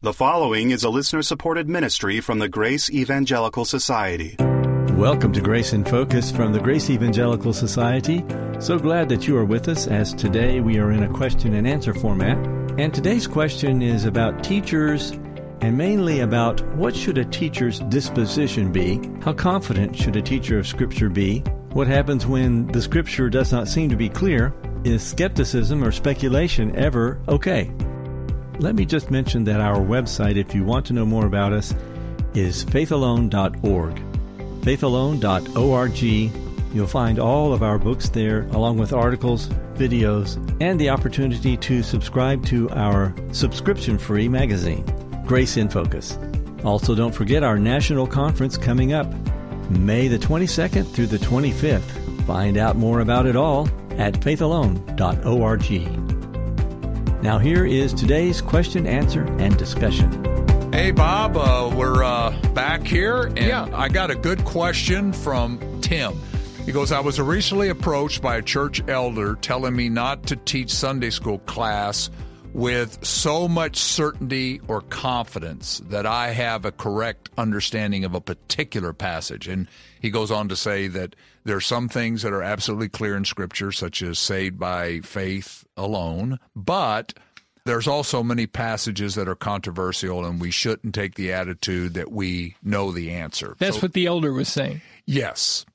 The following is a listener supported ministry from the Grace Evangelical Society. Welcome to Grace in Focus from the Grace Evangelical Society. So glad that you are with us as today we are in a question and answer format. And today's question is about teachers and mainly about what should a teacher's disposition be? How confident should a teacher of Scripture be? What happens when the Scripture does not seem to be clear? Is skepticism or speculation ever okay? Let me just mention that our website, if you want to know more about us, is faithalone.org. Faithalone.org. You'll find all of our books there, along with articles, videos, and the opportunity to subscribe to our subscription free magazine, Grace in Focus. Also, don't forget our national conference coming up May the 22nd through the 25th. Find out more about it all at faithalone.org. Now, here is today's question, answer, and discussion. Hey, Bob, uh, we're uh, back here, and Yeah. I got a good question from Tim. He goes, I was recently approached by a church elder telling me not to teach Sunday school class with so much certainty or confidence that I have a correct understanding of a particular passage. And he goes on to say that there are some things that are absolutely clear in Scripture, such as saved by faith alone, but there's also many passages that are controversial, and we shouldn't take the attitude that we know the answer. That's So- what the elder was saying. Yes.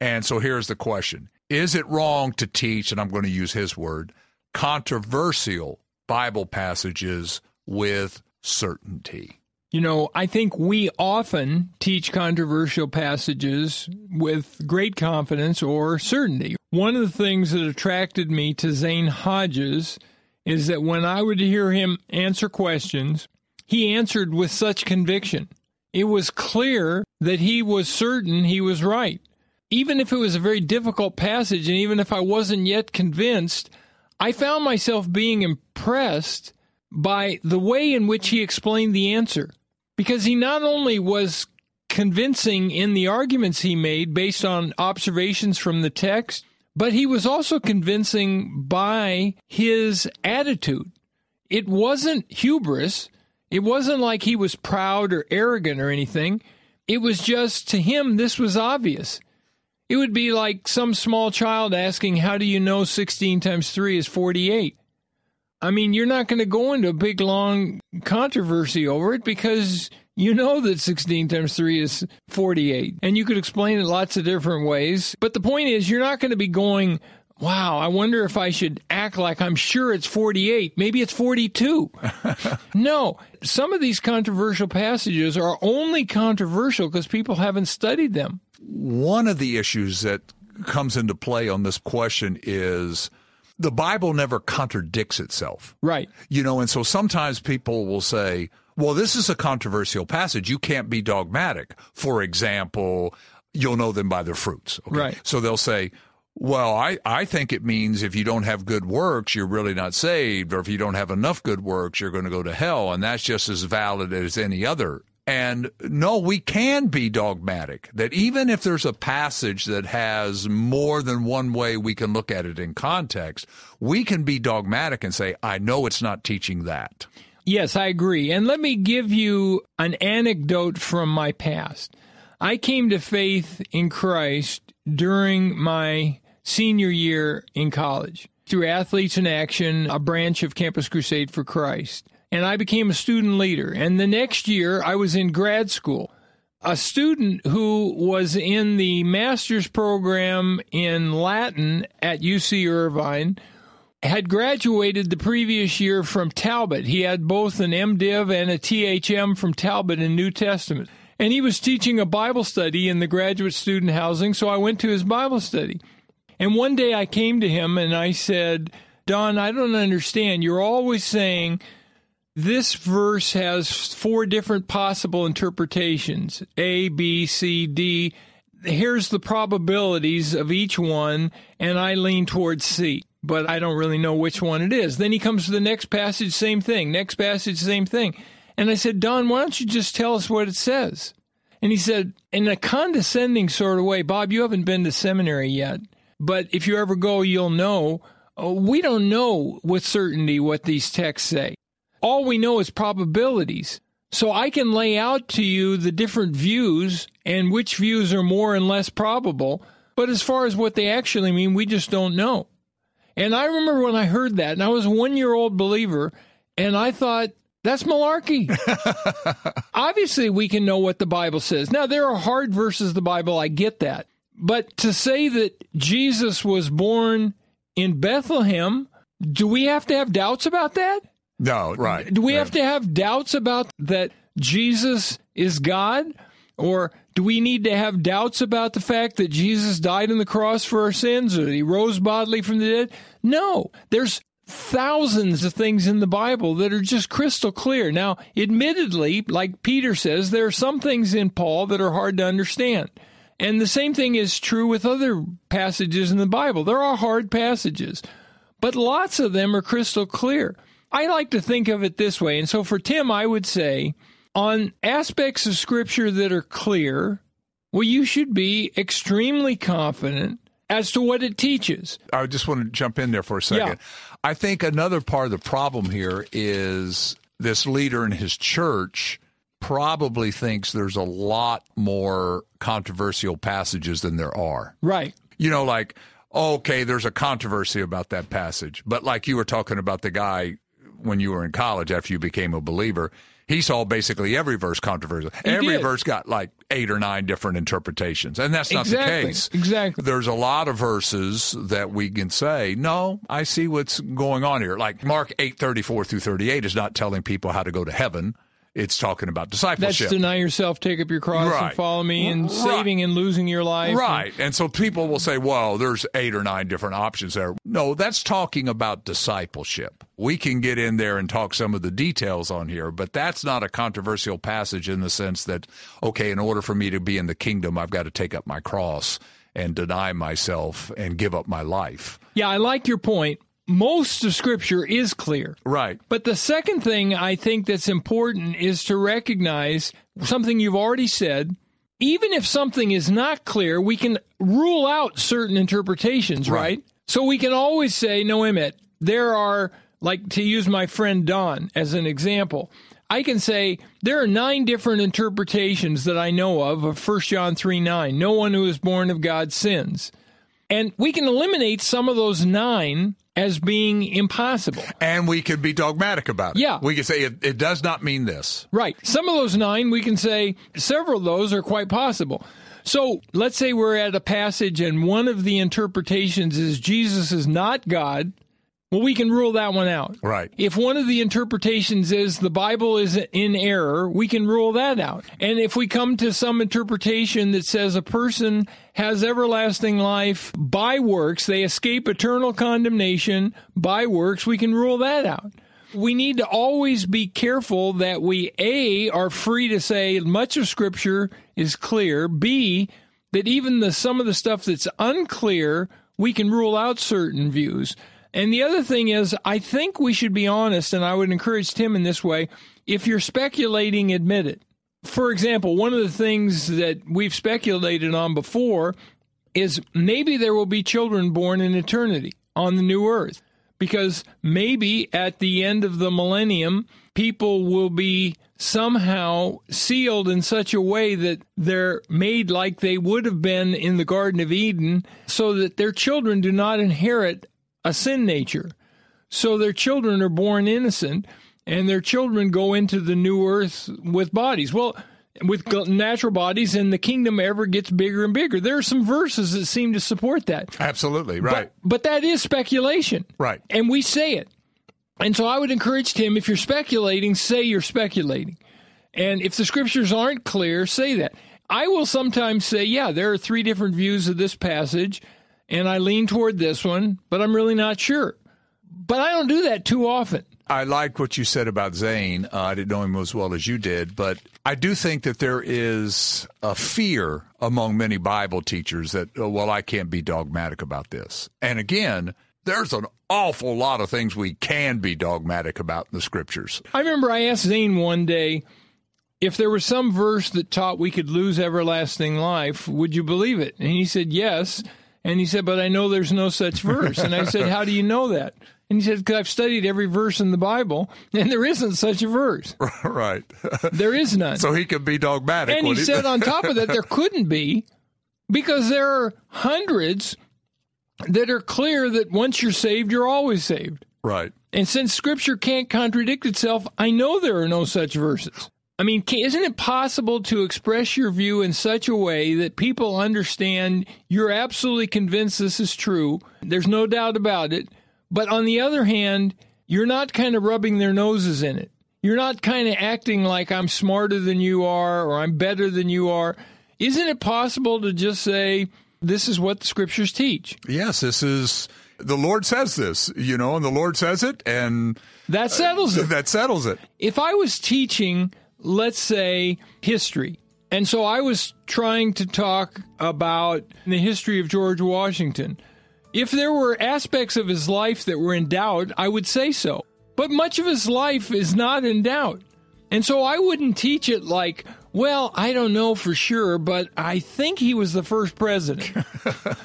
And so here's the question Is it wrong to teach, and I'm going to use his word, controversial Bible passages with certainty? You know, I think we often teach controversial passages with great confidence or certainty. One of the things that attracted me to Zane Hodges is that when I would hear him answer questions, he answered with such conviction. It was clear that he was certain he was right. Even if it was a very difficult passage, and even if I wasn't yet convinced, I found myself being impressed by the way in which he explained the answer. Because he not only was convincing in the arguments he made based on observations from the text, but he was also convincing by his attitude. It wasn't hubris. It wasn't like he was proud or arrogant or anything. It was just to him, this was obvious. It would be like some small child asking, How do you know 16 times 3 is 48? I mean, you're not going to go into a big, long controversy over it because you know that 16 times 3 is 48. And you could explain it lots of different ways. But the point is, you're not going to be going, Wow, I wonder if I should act like I'm sure it's 48. Maybe it's 42. no, some of these controversial passages are only controversial because people haven't studied them. One of the issues that comes into play on this question is the Bible never contradicts itself. Right. You know, and so sometimes people will say, well, this is a controversial passage. You can't be dogmatic. For example, you'll know them by their fruits. Okay? Right. So they'll say, well, I, I think it means if you don't have good works, you're really not saved, or if you don't have enough good works, you're going to go to hell. And that's just as valid as any other. And no, we can be dogmatic. That even if there's a passage that has more than one way we can look at it in context, we can be dogmatic and say, I know it's not teaching that. Yes, I agree. And let me give you an anecdote from my past. I came to faith in Christ during my senior year in college through Athletes in Action, a branch of Campus Crusade for Christ. And I became a student leader. And the next year, I was in grad school. A student who was in the master's program in Latin at UC Irvine had graduated the previous year from Talbot. He had both an MDiv and a THM from Talbot in New Testament. And he was teaching a Bible study in the graduate student housing, so I went to his Bible study. And one day I came to him and I said, Don, I don't understand. You're always saying this verse has four different possible interpretations A, B, C, D. Here's the probabilities of each one, and I lean towards C, but I don't really know which one it is. Then he comes to the next passage, same thing. Next passage, same thing. And I said, Don, why don't you just tell us what it says? And he said, in a condescending sort of way, Bob, you haven't been to seminary yet, but if you ever go, you'll know. Uh, We don't know with certainty what these texts say. All we know is probabilities. So I can lay out to you the different views and which views are more and less probable. But as far as what they actually mean, we just don't know. And I remember when I heard that, and I was a one year old believer, and I thought, that's malarkey. Obviously, we can know what the Bible says. Now, there are hard verses of the Bible, I get that. But to say that Jesus was born in Bethlehem, do we have to have doubts about that? No, right. Do we right. have to have doubts about that Jesus is God? Or do we need to have doubts about the fact that Jesus died on the cross for our sins or that he rose bodily from the dead? No. There's thousands of things in the Bible that are just crystal clear. Now, admittedly, like Peter says, there are some things in Paul that are hard to understand. And the same thing is true with other passages in the Bible. There are hard passages, but lots of them are crystal clear. I like to think of it this way. And so for Tim, I would say on aspects of Scripture that are clear, well, you should be extremely confident as to what it teaches. I just want to jump in there for a second. Yeah. I think another part of the problem here is this leader in his church probably thinks there's a lot more controversial passages than there are. Right. You know, like, okay, there's a controversy about that passage. But like you were talking about the guy when you were in college after you became a believer, he saw basically every verse controversial. every did. verse got like eight or nine different interpretations. And that's not Exactly. the case. Exactly. There's a lot of verses that we can say, no, I see what's going on here. Like Mark 8, 34 through 38 is not telling people how to go to heaven. It's talking about discipleship. That's deny yourself, take up your cross, Right. and follow me, and Right. saving and losing your life. Right. And so people will say, well, there's eight or nine different options there. No, that's talking about discipleship. We can get in there and talk some of the details on here, but that's not a controversial passage in the sense that, okay, in order for me to be in the kingdom, I've got to take up my cross and deny myself and give up my life. Yeah, I like your point. Most of Scripture is clear. Right. But the second thing I think that's important is to recognize something you've already said. Even if something is not clear, we can rule out certain interpretations, right? Right. So we can always say, no, Emmett, there are, like to use my friend Don as an example, I can say there are nine different interpretations that I know of of 1 John 3 9. No one who is born of God sins. And we can eliminate some of those nine as being impossible. And we could be dogmatic about it. Yeah. We could say it, it does not mean this. Right. Some of those nine, we can say several of those are quite possible. So let's say we're at a passage and one of the interpretations is Jesus is not God. Well, we can rule that one out. Right. If one of the interpretations is the Bible is in error, we can rule that out. And if we come to some interpretation that says a person has everlasting life by works, they escape eternal condemnation by works, we can rule that out. We need to always be careful that we A are free to say much of scripture is clear, B that even the some of the stuff that's unclear, we can rule out certain views. And the other thing is, I think we should be honest, and I would encourage Tim in this way. If you're speculating, admit it. For example, one of the things that we've speculated on before is maybe there will be children born in eternity on the new earth. Because maybe at the end of the millennium, people will be somehow sealed in such a way that they're made like they would have been in the Garden of Eden, so that their children do not inherit a sin nature. So their children are born innocent, and their children go into the new earth with bodies. Well, with natural bodies, and the kingdom ever gets bigger and bigger. There are some verses that seem to support that. Absolutely. Right. But, but that is speculation. Right. And we say it. And so I would encourage Tim, if you're speculating, say you're speculating. And if the scriptures aren't clear, say that. I will sometimes say, yeah, there are three different views of this passage, and I lean toward this one, but I'm really not sure. But I don't do that too often. I like what you said about Zane. Uh, I didn't know him as well as you did, but I do think that there is a fear among many Bible teachers that, oh, well, I can't be dogmatic about this. And again, there's an awful lot of things we can be dogmatic about in the scriptures. I remember I asked Zane one day if there was some verse that taught we could lose everlasting life, would you believe it? And he said, yes. And he said, but I know there's no such verse. And I said, how do you know that? And he said, because I've studied every verse in the Bible, and there isn't such a verse. right. there is none. So he could be dogmatic. And he, he said on top of that, there couldn't be, because there are hundreds that are clear that once you're saved, you're always saved. Right. And since Scripture can't contradict itself, I know there are no such verses. I mean, isn't it possible to express your view in such a way that people understand you're absolutely convinced this is true? There's no doubt about it. But on the other hand, you're not kind of rubbing their noses in it. You're not kind of acting like I'm smarter than you are or I'm better than you are. Isn't it possible to just say, this is what the scriptures teach? Yes, this is the Lord says this, you know, and the Lord says it, and that settles it. That settles it. If I was teaching let's say, history. And so I was trying to talk about the history of George Washington. If there were aspects of his life that were in doubt, I would say so. But much of his life is not in doubt. And so I wouldn't teach it like, well, I don't know for sure, but I think he was the first president.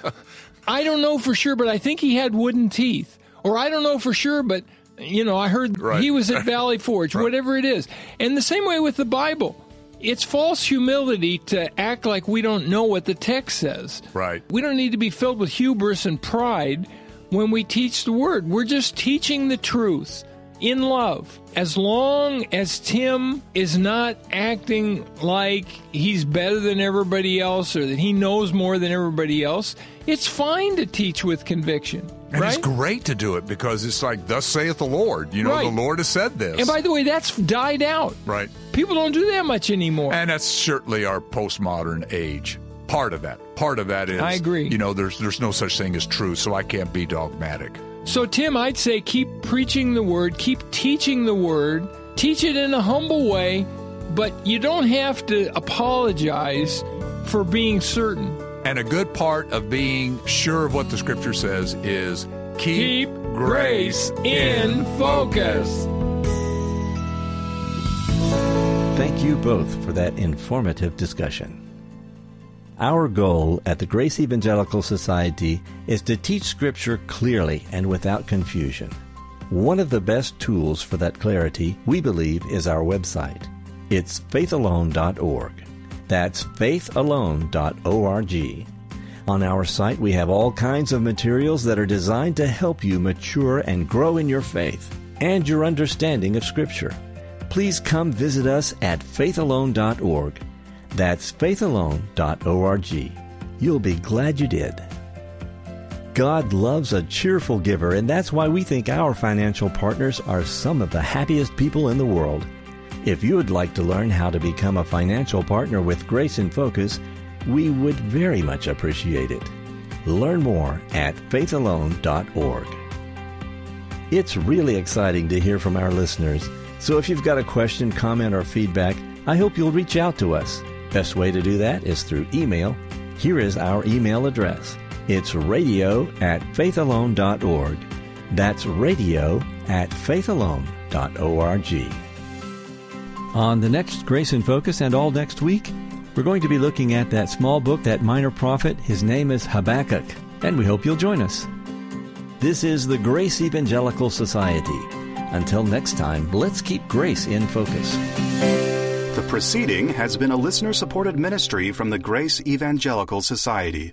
I don't know for sure, but I think he had wooden teeth. Or I don't know for sure, but you know, I heard right. he was at Valley Forge, right. whatever it is. And the same way with the Bible. It's false humility to act like we don't know what the text says. Right. We don't need to be filled with hubris and pride when we teach the word. We're just teaching the truth in love. As long as Tim is not acting like he's better than everybody else or that he knows more than everybody else, it's fine to teach with conviction. And right? it's great to do it because it's like, thus saith the Lord. You know, right. the Lord has said this. And by the way, that's died out. Right. People don't do that much anymore. And that's certainly our postmodern age. Part of that. Part of that is I agree. You know, there's there's no such thing as truth, so I can't be dogmatic. So Tim, I'd say keep preaching the word, keep teaching the word, teach it in a humble way, but you don't have to apologize for being certain. And a good part of being sure of what the scripture says is keep, keep grace in focus. Thank you both for that informative discussion. Our goal at the Grace Evangelical Society is to teach Scripture clearly and without confusion. One of the best tools for that clarity, we believe, is our website. It's faithalone.org. That's faithalone.org. On our site, we have all kinds of materials that are designed to help you mature and grow in your faith and your understanding of Scripture. Please come visit us at faithalone.org. That's faithalone.org. You'll be glad you did. God loves a cheerful giver, and that's why we think our financial partners are some of the happiest people in the world. If you would like to learn how to become a financial partner with Grace in Focus, we would very much appreciate it. Learn more at faithalone.org. It's really exciting to hear from our listeners, so if you've got a question, comment, or feedback, I hope you'll reach out to us. Best way to do that is through email. Here is our email address. It's radio at faithalone.org. That's radio at faithalone.org. On the next Grace in Focus and all next week, we're going to be looking at that small book, that minor prophet. His name is Habakkuk, and we hope you'll join us. This is the Grace Evangelical Society. Until next time, let's keep grace in focus. The proceeding has been a listener supported ministry from the Grace Evangelical Society.